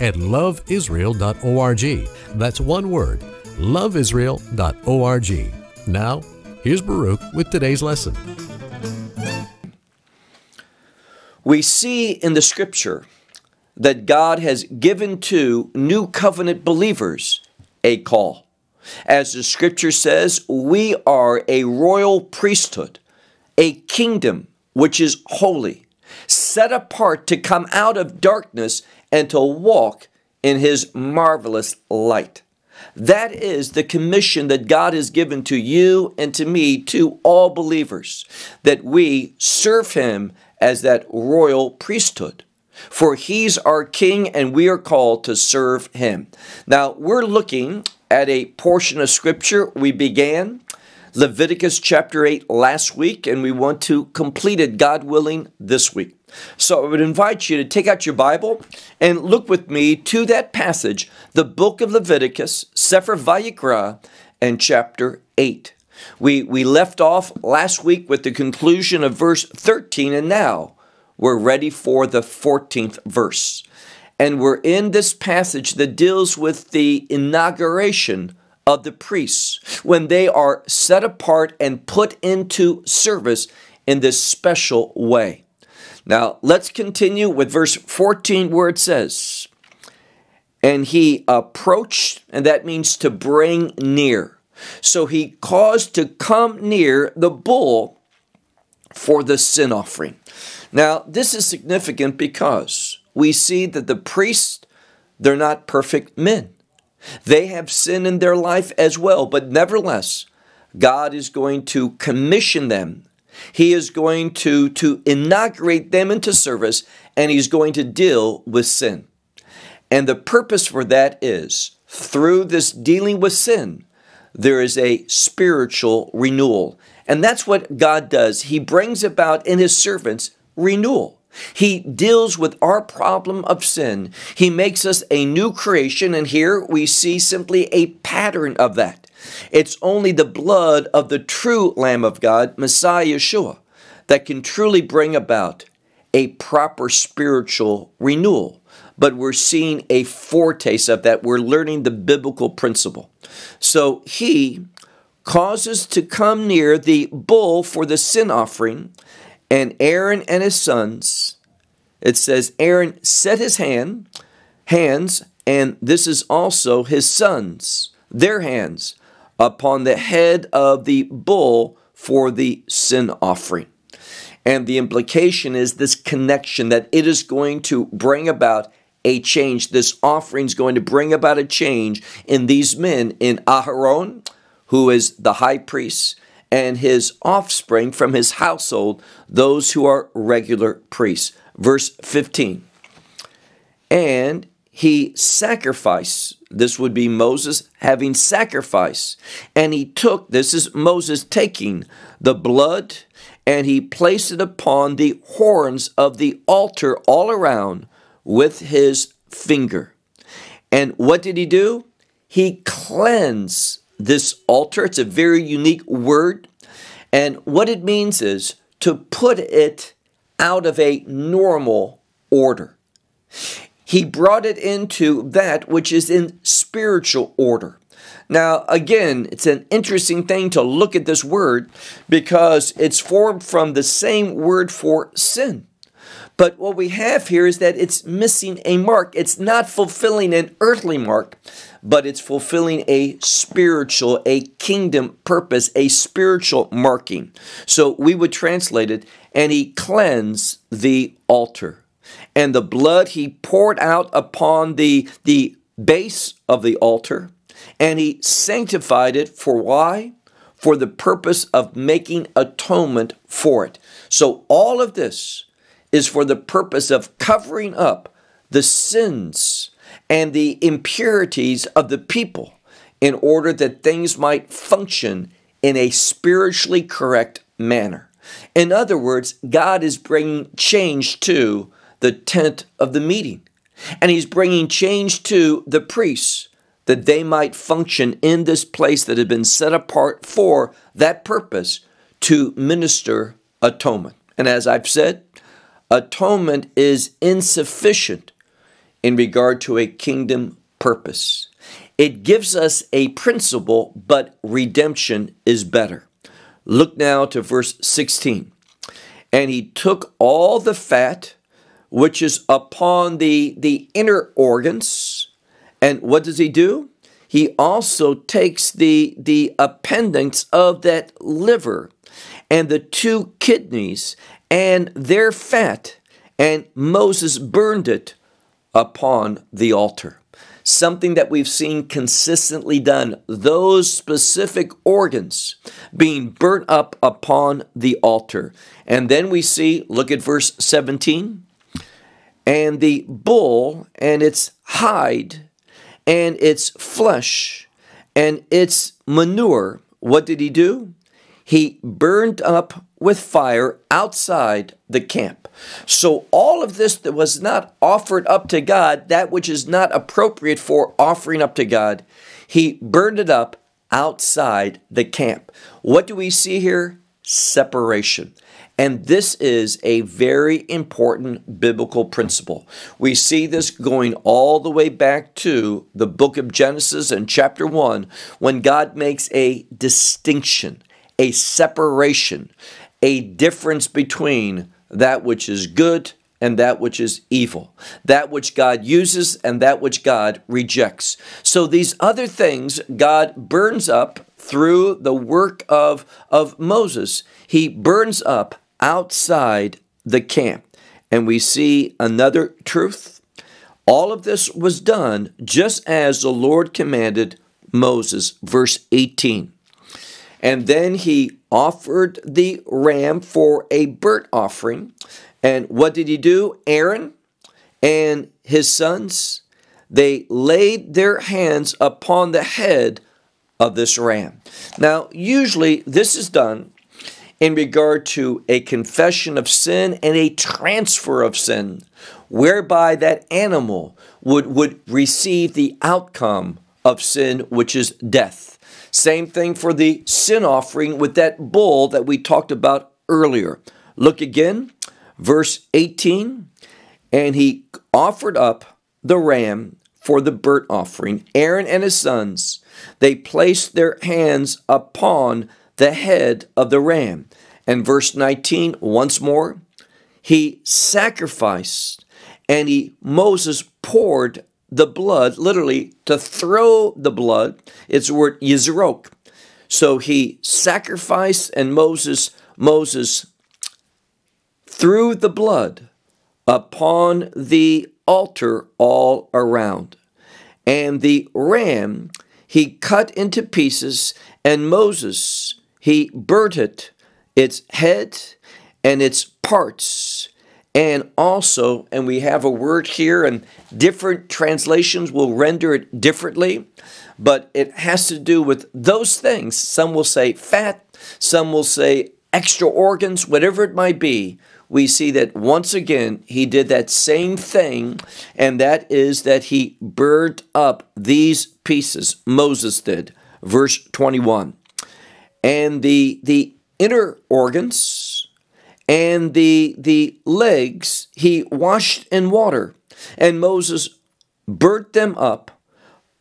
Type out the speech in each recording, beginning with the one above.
at loveisrael.org. That's one word, loveisrael.org. Now, here's Baruch with today's lesson. We see in the scripture that God has given to new covenant believers a call. As the scripture says, we are a royal priesthood, a kingdom which is holy, set apart to come out of darkness and to walk in his marvelous light. That is the commission that God has given to you and to me, to all believers, that we serve him as that royal priesthood. For he's our king and we are called to serve him. Now, we're looking at a portion of scripture we began Leviticus chapter 8 last week, and we want to complete it, God willing, this week. So I would invite you to take out your Bible and look with me to that passage, the book of Leviticus, Sefer Vayikra, and chapter 8. We, we left off last week with the conclusion of verse 13, and now we're ready for the 14th verse. And we're in this passage that deals with the inauguration of the priests when they are set apart and put into service in this special way. Now, let's continue with verse 14 where it says, And he approached, and that means to bring near. So he caused to come near the bull for the sin offering. Now, this is significant because we see that the priests, they're not perfect men. They have sin in their life as well, but nevertheless, God is going to commission them. He is going to, to inaugurate them into service, and He's going to deal with sin. And the purpose for that is through this dealing with sin, there is a spiritual renewal. And that's what God does. He brings about in His servants renewal. He deals with our problem of sin. He makes us a new creation, and here we see simply a pattern of that. It's only the blood of the true Lamb of God, Messiah Yeshua, that can truly bring about a proper spiritual renewal. But we're seeing a foretaste of that. We're learning the biblical principle. So he causes to come near the bull for the sin offering and Aaron and his sons, it says Aaron set his hand, hands, and this is also his sons, their hands, upon the head of the bull for the sin offering. And the implication is this connection that it is going to bring about a change. This offering is going to bring about a change in these men, in Aharon, who is the high priest, and his offspring from his household, those who are regular priests. Verse 15. And he sacrificed, this would be Moses having sacrifice, and he took, this is Moses taking the blood, and he placed it upon the horns of the altar all around with his finger. And what did he do? He cleansed this altar. It's a very unique word. And what it means is to put it out of a normal order. He brought it into that which is in spiritual order. Now, again, it's an interesting thing to look at this word because it's formed from the same word for sin. But what we have here is that it's missing a mark. It's not fulfilling an earthly mark, but it's fulfilling a spiritual, a kingdom purpose, a spiritual marking. So we would translate it, and he cleansed the altar. And the blood he poured out upon the, the base of the altar, and he sanctified it for why? For the purpose of making atonement for it. So all of this is for the purpose of covering up the sins and the impurities of the people in order that things might function in a spiritually correct manner. In other words, God is bringing change to the tent of the meeting, and He's bringing change to the priests that they might function in this place that had been set apart for that purpose to minister atonement. And as I've said, atonement is insufficient in regard to a kingdom purpose. It gives us a principle, but redemption is better. Look now to verse 16. And he took all the fat which is upon the, the inner organs. And what does he do? He also takes the, the appendix of that liver and the two kidneys and their fat, and Moses burned it upon the altar something that we've seen consistently done, those specific organs being burnt up upon the altar. And then we see, look at verse 17, and the bull and its hide and its flesh and its manure, what did he do? He burned up with fire outside the camp. So, all of this that was not offered up to God, that which is not appropriate for offering up to God, he burned it up outside the camp. What do we see here? Separation. And this is a very important biblical principle. We see this going all the way back to the book of Genesis and chapter 1 when God makes a distinction, a separation a difference between that which is good and that which is evil, that which God uses and that which God rejects. So these other things God burns up through the work of, of Moses. He burns up outside the camp. And we see another truth. All of this was done just as the Lord commanded Moses. Verse 18. And then he offered the ram for a burnt offering. And what did he do? Aaron and his sons, they laid their hands upon the head of this ram. Now, usually this is done in regard to a confession of sin and a transfer of sin, whereby that animal would, would receive the outcome of sin, which is death. Same thing for the sin offering with that bull that we talked about earlier. Look again, verse 18. And he offered up the ram for the burnt offering. Aaron and his sons, they placed their hands upon the head of the ram. And verse 19, once more, he sacrificed and he Moses poured the blood, literally to throw the blood. It's the word yizrok. So he sacrificed, and Moses, Moses threw the blood upon the altar all around. And the ram he cut into pieces, and Moses he burnt it, its head and its parts and also, and we have a word here, and different translations will render it differently, but it has to do with those things. Some will say fat, some will say extra organs, whatever it might be. We see that once again he did that same thing, and that is that he burned up these pieces. Moses did. Verse 21. And the, the inner organs, and the, the legs he washed in water. And Moses burnt them up,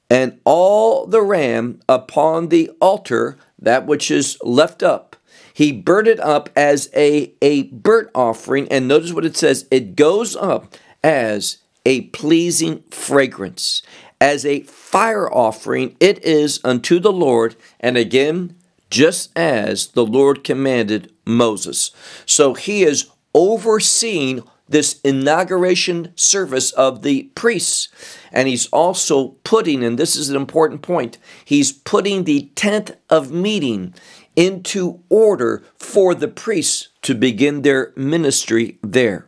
and all the ram upon the altar, that which is left up, he burnt it up as a, a burnt offering. And notice what it says it goes up as a pleasing fragrance. As a fire offering, it is unto the Lord. And again, just as the Lord commanded Moses. So he is overseeing this inauguration service of the priests. And he's also putting, and this is an important point, he's putting the tent of meeting into order for the priests to begin their ministry there.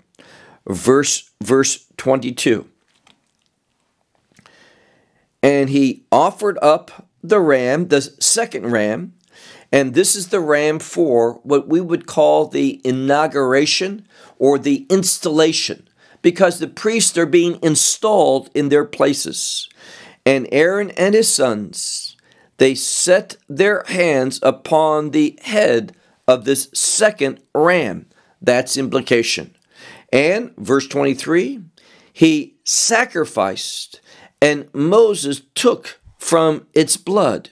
Verse verse 22. And he offered up the ram, the second ram, and this is the ram for what we would call the inauguration or the installation, because the priests are being installed in their places. And Aaron and his sons, they set their hands upon the head of this second ram. That's implication. And verse 23, he sacrificed, and Moses took from its blood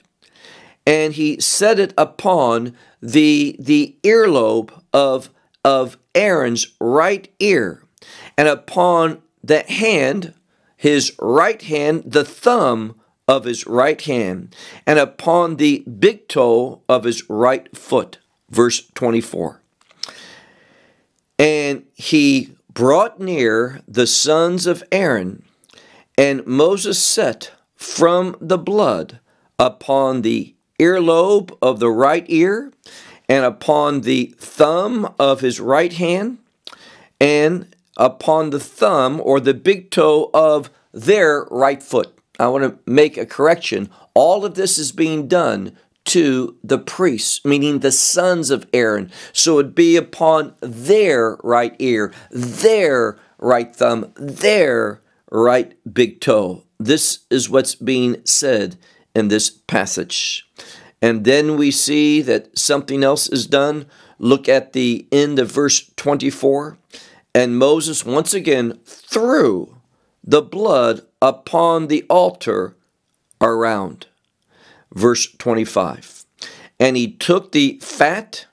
and he set it upon the, the earlobe of, of Aaron's right ear, and upon the hand, his right hand, the thumb of his right hand, and upon the big toe of his right foot. Verse 24. And he brought near the sons of Aaron, and Moses set from the blood upon the earlobe of the right ear, and upon the thumb of his right hand, and upon the thumb or the big toe of their right foot. I want to make a correction. All of this is being done to the priests, meaning the sons of Aaron. So it'd be upon their right ear, their right thumb, their right big toe. This is what's being said in this passage. And then we see that something else is done. Look at the end of verse 24. And Moses once again threw the blood upon the altar around. Verse 25. And he took the fat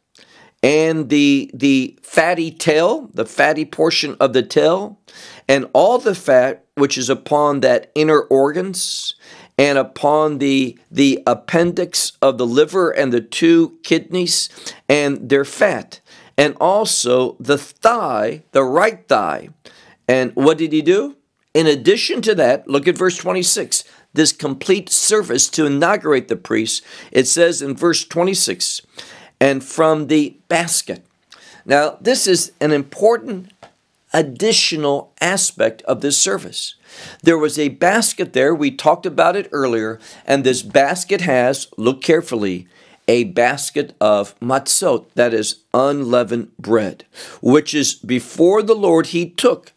and the, the fatty tail, the fatty portion of the tail, and all the fat which is upon that inner organs, and upon the, the appendix of the liver and the two kidneys and their fat, and also the thigh, the right thigh. And what did he do? In addition to that, look at verse 26, this complete service to inaugurate the priest. It says in verse 26, and from the basket. Now, this is an important additional aspect of this service. There was a basket there, we talked about it earlier, and this basket has, look carefully, a basket of matzot, that is unleavened bread, which is before the Lord he took,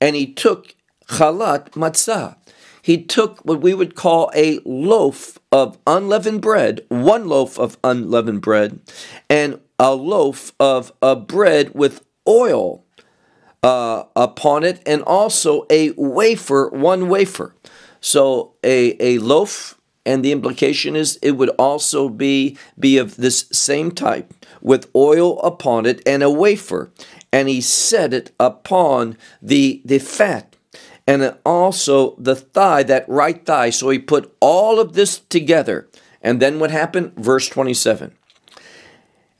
and he took chalat matzah. He took what we would call a loaf of unleavened bread, one loaf of unleavened bread, and a loaf of a bread with oil uh, upon it, and also a wafer, one wafer. So a, a loaf, and the implication is it would also be, be of this same type, with oil upon it, and a wafer. And he set it upon the, the fat and also the thigh, that right thigh. So he put all of this together. And then what happened? Verse 27.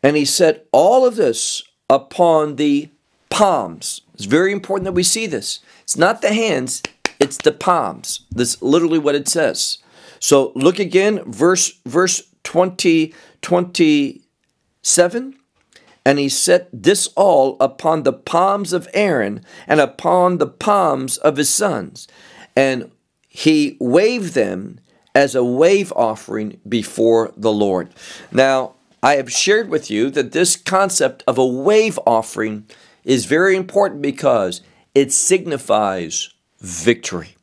And he set all of this upon the palms. It's very important that we see this. It's not the hands, it's the palms. That's literally what it says. So look again, verse verse 20, 27. And he set this all upon the palms of Aaron and upon the palms of his sons. And he waved them as a wave offering before the Lord. Now, I have shared with you that this concept of a wave offering is very important because it signifies victory.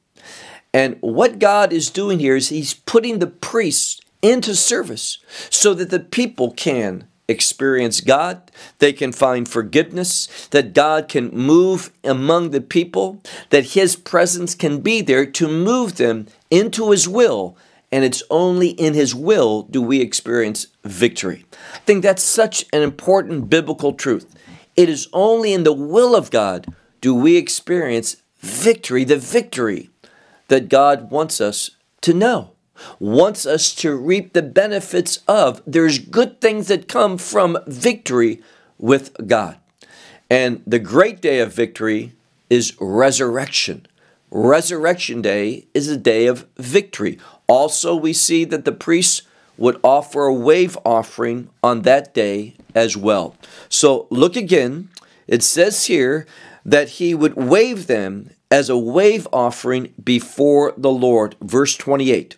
And what God is doing here is He's putting the priests into service so that the people can experience God, they can find forgiveness, that God can move among the people, that His presence can be there to move them into His will. And it's only in His will do we experience victory. I think that's such an important biblical truth. It is only in the will of God do we experience victory, the victory that God wants us to know, wants us to reap the benefits of. There's good things that come from victory with God. And the great day of victory is resurrection. Resurrection Day is a day of victory. Also, we see that the priests would offer a wave offering on that day as well. So look again. It says here that he would wave them as a wave offering before the Lord. Verse 28.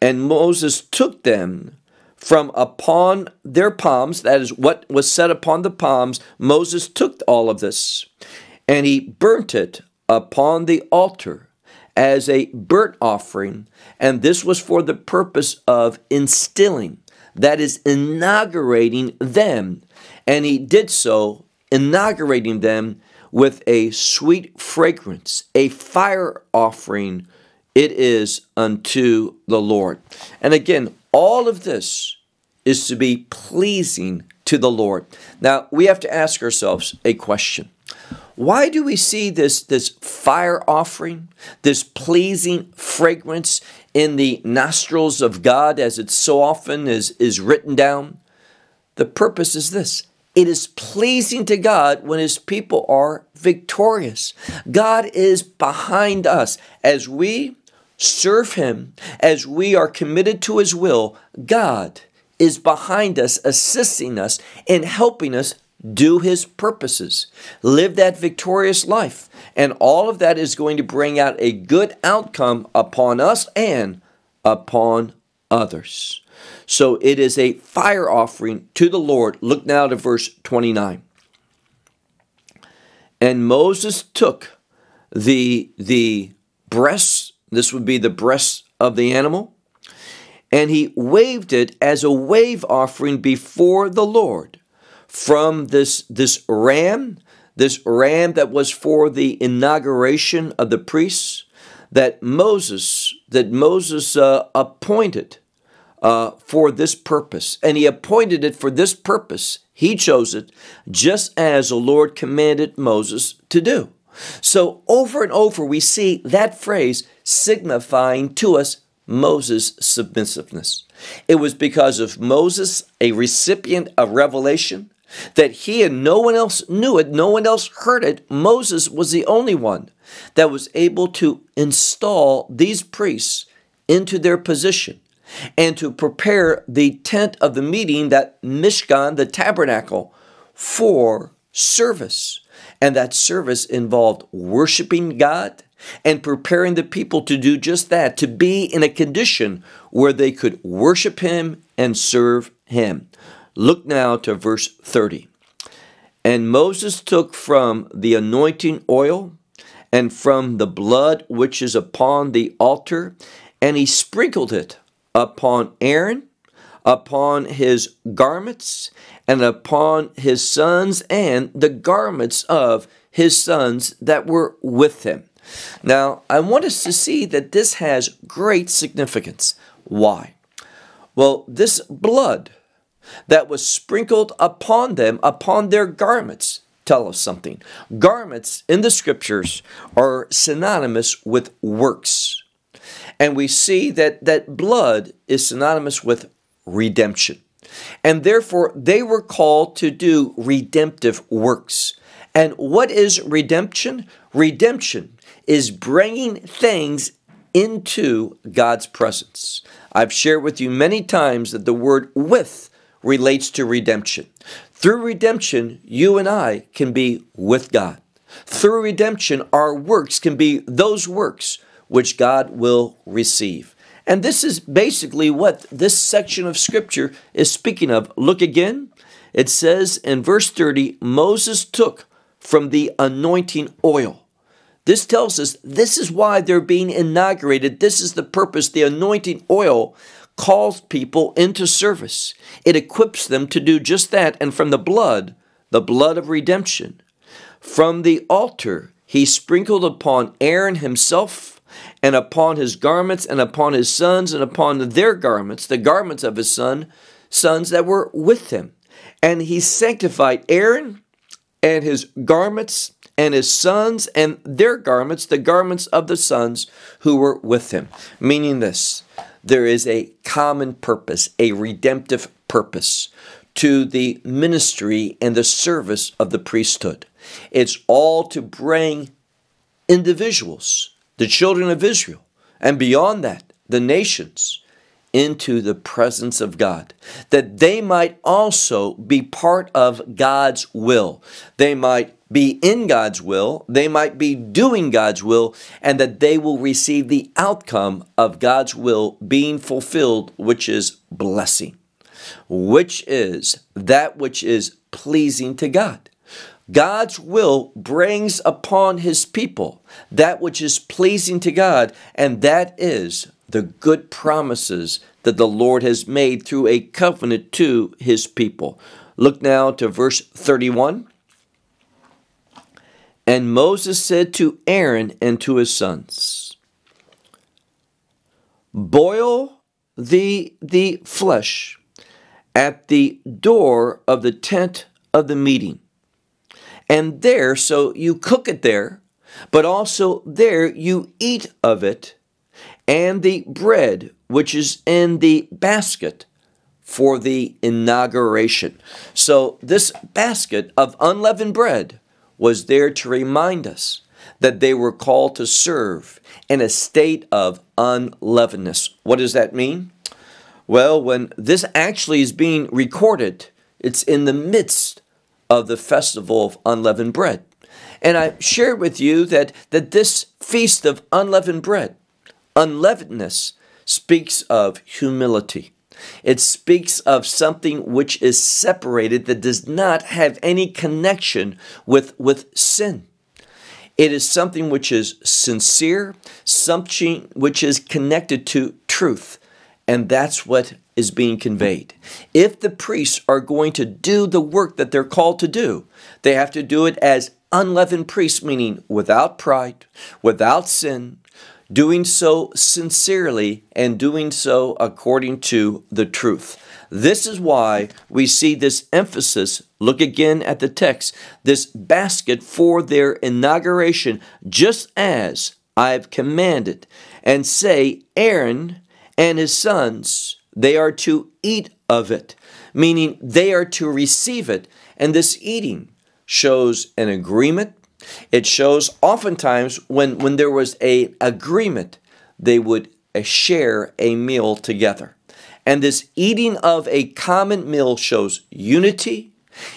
And Moses took them from upon their palms, that is what was set upon the palms. Moses took all of this and he burnt it upon the altar as a burnt offering, and this was for the purpose of instilling, that is, inaugurating them. And he did so, inaugurating them with a sweet fragrance, a fire offering. It is unto the Lord. And again, all of this is to be pleasing to the Lord. Now, we have to ask ourselves a question why do we see this, this fire offering, this pleasing fragrance in the nostrils of God as it so often is, is written down? The purpose is this it is pleasing to God when His people are victorious. God is behind us as we serve Him, as we are committed to His will. God is behind us, assisting us and helping us do his purposes, live that victorious life. And all of that is going to bring out a good outcome upon us and upon others. So it is a fire offering to the Lord. Look now to verse 29. And Moses took the, the breasts, this would be the breasts of the animal, and he waved it as a wave offering before the Lord from this, this ram, this ram that was for the inauguration of the priests, that Moses, that Moses uh, appointed uh, for this purpose. And he appointed it for this purpose. He chose it just as the Lord commanded Moses to do. So over and over, we see that phrase signifying to us Moses' submissiveness. It was because of Moses, a recipient of revelation, that he and no one else knew it, no one else heard it. Moses was the only one that was able to install these priests into their position and to prepare the tent of the meeting, that Mishkan, the tabernacle, for service. And that service involved worshiping God and preparing the people to do just that, to be in a condition where they could worship Him and serve Him. Look now to verse 30. And Moses took from the anointing oil and from the blood which is upon the altar, and he sprinkled it upon Aaron, upon his garments, and upon his sons, and the garments of his sons that were with him. Now, I want us to see that this has great significance. Why? Well, this blood that was sprinkled upon them, upon their garments, tell us something. Garments in the scriptures are synonymous with works. And we see that, that blood is synonymous with redemption. And therefore, they were called to do redemptive works. And what is redemption? Redemption is bringing things into God's presence. I've shared with you many times that the word with relates to redemption. Through redemption, you and I can be with God. Through redemption, our works can be those works which God will receive. And this is basically what this section of Scripture is speaking of. Look again. It says in verse 30 Moses took from the anointing oil. This tells us this is why they're being inaugurated. This is the purpose. The anointing oil calls people into service. It equips them to do just that. And from the blood, the blood of redemption, from the altar, he sprinkled upon Aaron himself and upon his garments and upon his sons and upon their garments, the garments of his son, sons that were with him. And he sanctified Aaron and his garments and his sons and their garments, the garments of the sons who were with him. Meaning this there is a common purpose, a redemptive purpose to the ministry and the service of the priesthood. It's all to bring individuals, the children of Israel, and beyond that, the nations, into the presence of God, that they might also be part of God's will. They might be in God's will, they might be doing God's will, and that they will receive the outcome of God's will being fulfilled, which is blessing, which is that which is pleasing to God. God's will brings upon his people that which is pleasing to God, and that is the good promises that the Lord has made through a covenant to his people. Look now to verse 31. And Moses said to Aaron and to his sons, Boil the, the flesh at the door of the tent of the meeting. And there, so you cook it there, but also there you eat of it, and the bread which is in the basket for the inauguration. So, this basket of unleavened bread was there to remind us that they were called to serve in a state of unleavenedness. What does that mean? Well, when this actually is being recorded, it's in the midst of the festival of unleavened bread. And I shared with you that, that this feast of unleavened bread, unleavenedness, speaks of humility. It speaks of something which is separated that does not have any connection with, with sin. It is something which is sincere, something which is connected to truth. And that's what is being conveyed. If the priests are going to do the work that they're called to do, they have to do it as unleavened priests, meaning without pride, without sin, doing so sincerely and doing so according to the truth. This is why we see this emphasis. Look again at the text this basket for their inauguration, just as I have commanded, and say, Aaron and his sons, they are to eat of it, meaning they are to receive it. And this eating shows an agreement it shows oftentimes when, when there was a agreement, they would uh, share a meal together. And this eating of a common meal shows unity,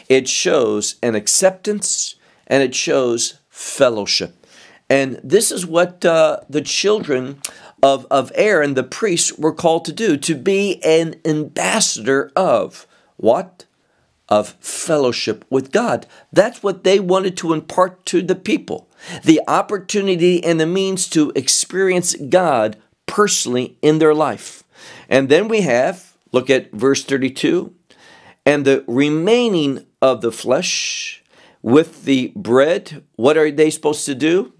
it shows an acceptance, and it shows fellowship. And this is what uh, the children of, of Aaron, the priests, were called to do to be an ambassador of what? Of fellowship with God. That's what they wanted to impart to the people the opportunity and the means to experience God personally in their life. And then we have, look at verse 32, and the remaining of the flesh with the bread, what are they supposed to do?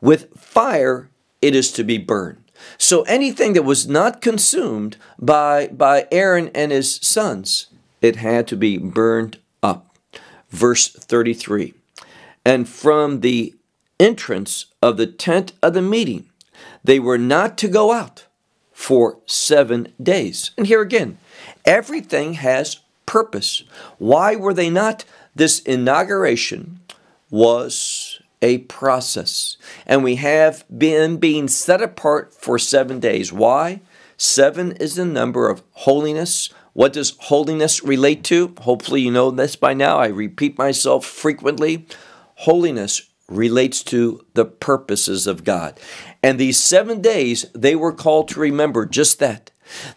With fire, it is to be burned. So anything that was not consumed by, by Aaron and his sons, it had to be burned up. Verse 33 And from the entrance of the tent of the meeting, they were not to go out for seven days. And here again, everything has purpose. Why were they not? This inauguration was a process. And we have been being set apart for seven days. Why? Seven is the number of holiness, what does holiness relate to? Hopefully, you know this by now. I repeat myself frequently. Holiness relates to the purposes of God. And these seven days, they were called to remember just that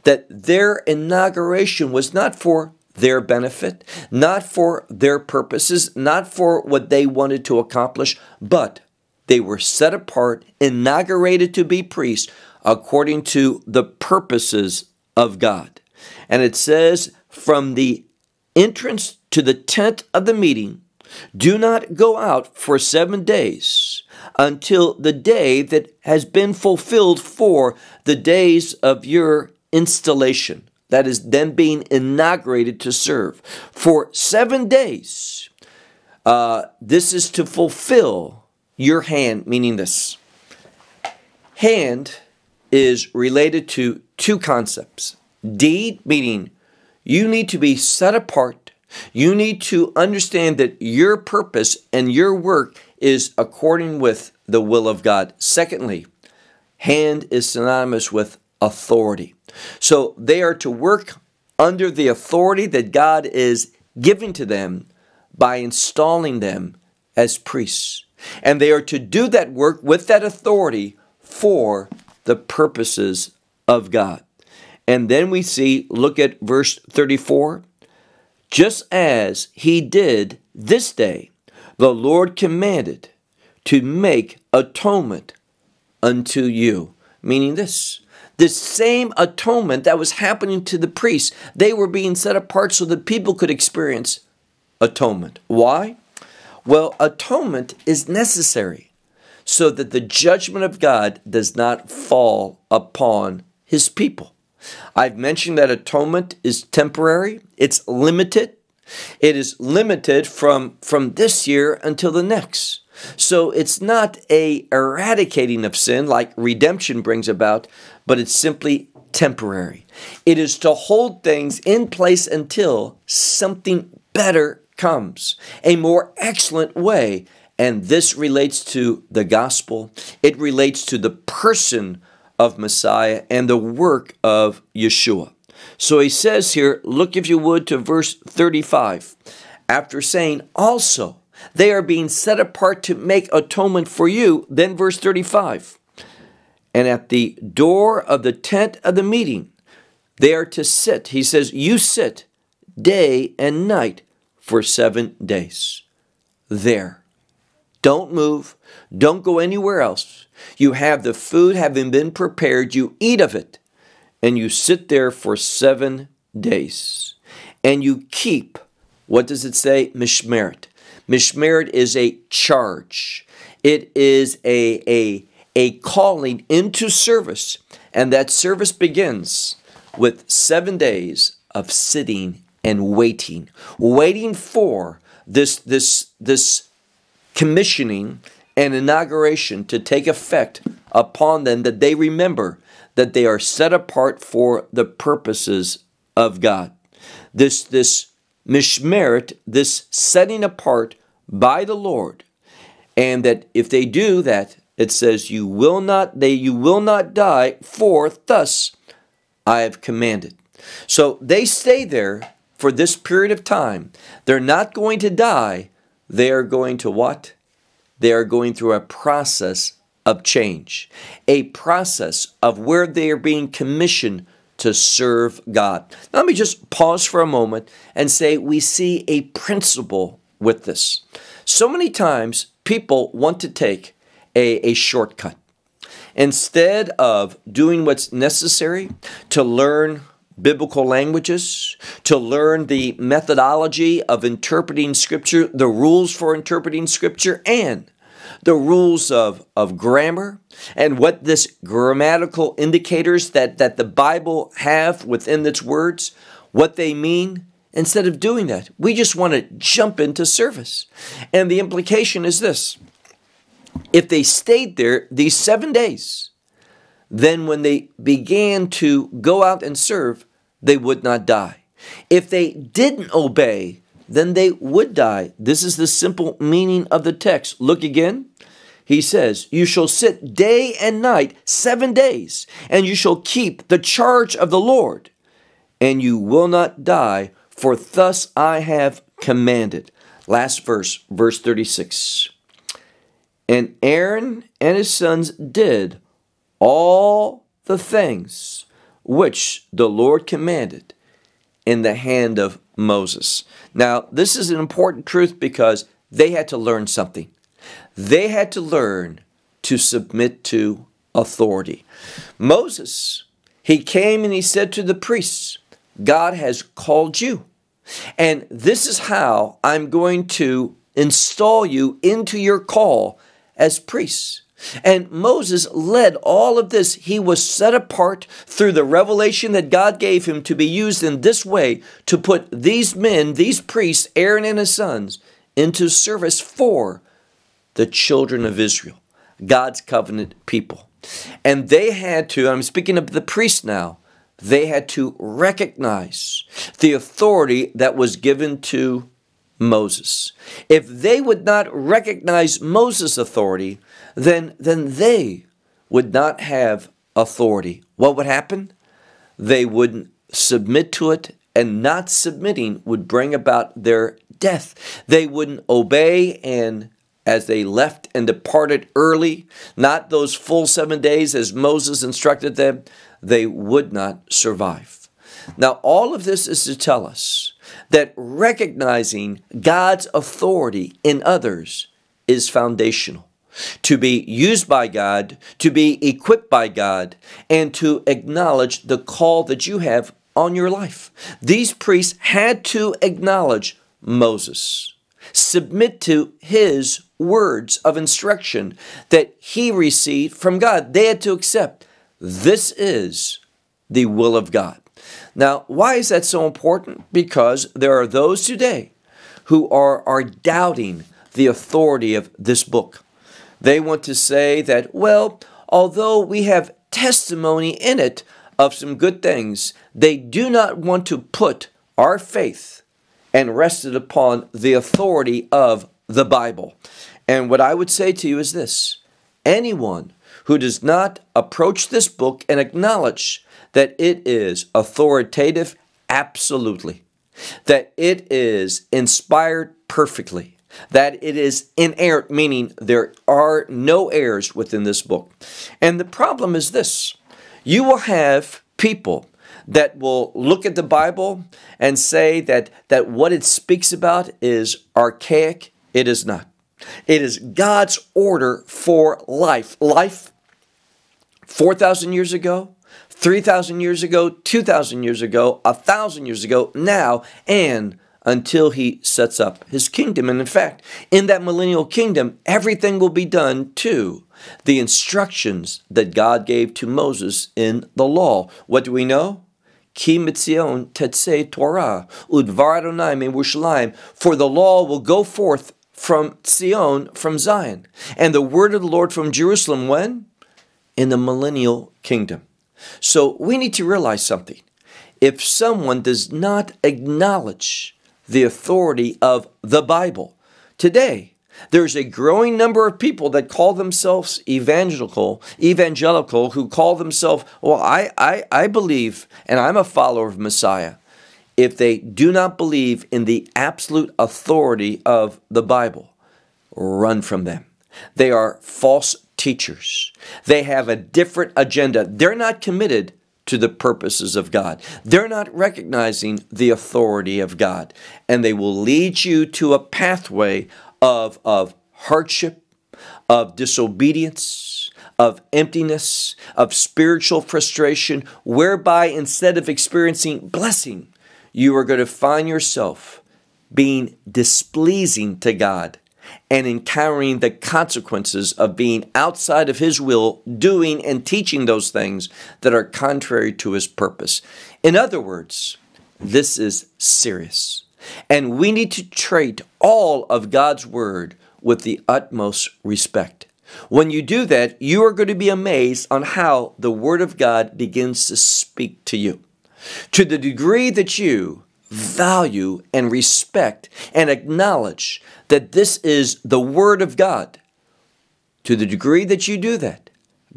that their inauguration was not for their benefit, not for their purposes, not for what they wanted to accomplish, but they were set apart, inaugurated to be priests according to the purposes of God. And it says, from the entrance to the tent of the meeting, do not go out for seven days until the day that has been fulfilled for the days of your installation. That is, them being inaugurated to serve. For seven days, uh, this is to fulfill your hand, meaning this. Hand is related to two concepts Deed, meaning you need to be set apart. You need to understand that your purpose and your work is according with the will of God. Secondly, hand is synonymous with authority. So they are to work under the authority that God is giving to them by installing them as priests. And they are to do that work with that authority for the purposes of God. And then we see, look at verse 34. Just as he did this day, the Lord commanded to make atonement unto you. Meaning this the same atonement that was happening to the priests, they were being set apart so that people could experience atonement. Why? Well, atonement is necessary so that the judgment of God does not fall upon his people. I've mentioned that atonement is temporary, it's limited. It is limited from, from this year until the next. So it's not a eradicating of sin like redemption brings about, but it's simply temporary. It is to hold things in place until something better comes, a more excellent way. And this relates to the gospel, it relates to the person of Messiah and the work of Yeshua. So he says here, look if you would to verse 35. After saying, also, they are being set apart to make atonement for you. Then, verse 35 And at the door of the tent of the meeting, they are to sit. He says, You sit day and night for seven days. There. Don't move. Don't go anywhere else. You have the food having been prepared. You eat of it. And you sit there for seven days. And you keep, what does it say? Mishmeret. Mishmeret is a charge. It is a, a, a calling into service. And that service begins with seven days of sitting and waiting, waiting for this, this, this commissioning and inauguration to take effect upon them, that they remember that they are set apart for the purposes of God. This, this mishmeret, this setting apart by the Lord, and that if they do that, it says, "You will not they you will not die, for thus I have commanded." So they stay there for this period of time. They're not going to die. They are going to what? They are going through a process of change, a process of where they are being commissioned to serve God. Now, let me just pause for a moment and say we see a principle with this. So many times people want to take a, a shortcut. Instead of doing what's necessary to learn biblical languages, to learn the methodology of interpreting Scripture, the rules for interpreting Scripture, and the rules of, of grammar and what this grammatical indicators that, that the Bible have within its words, what they mean. Instead of doing that, we just want to jump into service. And the implication is this if they stayed there these seven days, then when they began to go out and serve, they would not die. If they didn't obey, then they would die. This is the simple meaning of the text. Look again. He says, You shall sit day and night seven days, and you shall keep the charge of the Lord, and you will not die, for thus I have commanded. Last verse, verse 36. And Aaron and his sons did all the things which the Lord commanded in the hand of Moses. Now, this is an important truth because they had to learn something. They had to learn to submit to authority. Moses, he came and he said to the priests, God has called you. And this is how I'm going to install you into your call as priests. And Moses led all of this. He was set apart through the revelation that God gave him to be used in this way to put these men, these priests, Aaron and his sons, into service for the children of Israel, God's covenant people. And they had to, I'm speaking of the priests now, they had to recognize the authority that was given to Moses. If they would not recognize Moses' authority, then, then they would not have authority. What would happen? They wouldn't submit to it, and not submitting would bring about their death. They wouldn't obey and as they left and departed early, not those full seven days as Moses instructed them, they would not survive. Now, all of this is to tell us that recognizing God's authority in others is foundational. To be used by God, to be equipped by God, and to acknowledge the call that you have on your life. These priests had to acknowledge Moses, submit to his words of instruction that he received from God. They had to accept this is the will of God. Now, why is that so important? Because there are those today who are, are doubting the authority of this book. They want to say that, well, although we have testimony in it of some good things, they do not want to put our faith and rest it upon the authority of the Bible. And what I would say to you is this anyone who does not approach this book and acknowledge that it is authoritative, absolutely, that it is inspired perfectly, that it is inerrant, meaning there are no errors within this book. And the problem is this you will have people that will look at the Bible and say that, that what it speaks about is archaic. It is not. It is God's order for life. Life 4,000 years ago, 3,000 years ago, 2,000 years ago, 1,000 years ago, now, and until he sets up his kingdom. And in fact, in that millennial kingdom, everything will be done to the instructions that God gave to Moses in the law. What do we know? Ki mitzion Torah, udvar Adonai. For the law will go forth from Zion, from Zion, and the word of the Lord from Jerusalem. When? In the millennial kingdom. So we need to realize something. If someone does not acknowledge the authority of the Bible. Today, there's a growing number of people that call themselves evangelical, evangelical, who call themselves, well, I, I, I believe and I'm a follower of Messiah. If they do not believe in the absolute authority of the Bible, run from them. They are false teachers. They have a different agenda. They're not committed to the purposes of God. They're not recognizing the authority of God, and they will lead you to a pathway of, of hardship, of disobedience, of emptiness, of spiritual frustration, whereby instead of experiencing blessing, you are going to find yourself being displeasing to God and encountering the consequences of being outside of His will, doing and teaching those things that are contrary to His purpose. In other words, this is serious. And we need to treat all of God's Word with the utmost respect. When you do that, you are going to be amazed on how the Word of God begins to speak to you. To the degree that you value and respect and acknowledge that this is the Word of God, to the degree that you do that,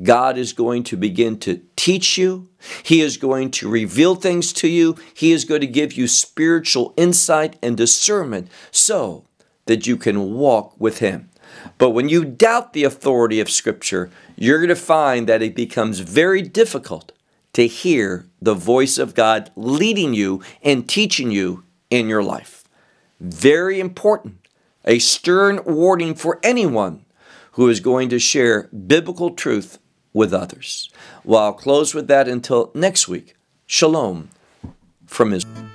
God is going to begin to teach you. He is going to reveal things to you. He is going to give you spiritual insight and discernment so that you can walk with Him. But when you doubt the authority of Scripture, you're going to find that it becomes very difficult to hear the voice of God leading you and teaching you in your life. Very important. A stern warning for anyone who is going to share biblical truth with others. Well, I'll close with that until next week. Shalom from Israel.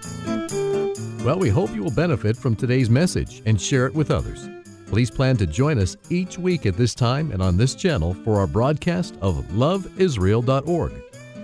Well, we hope you will benefit from today's message and share it with others. Please plan to join us each week at this time and on this channel for our broadcast of loveisrael.org.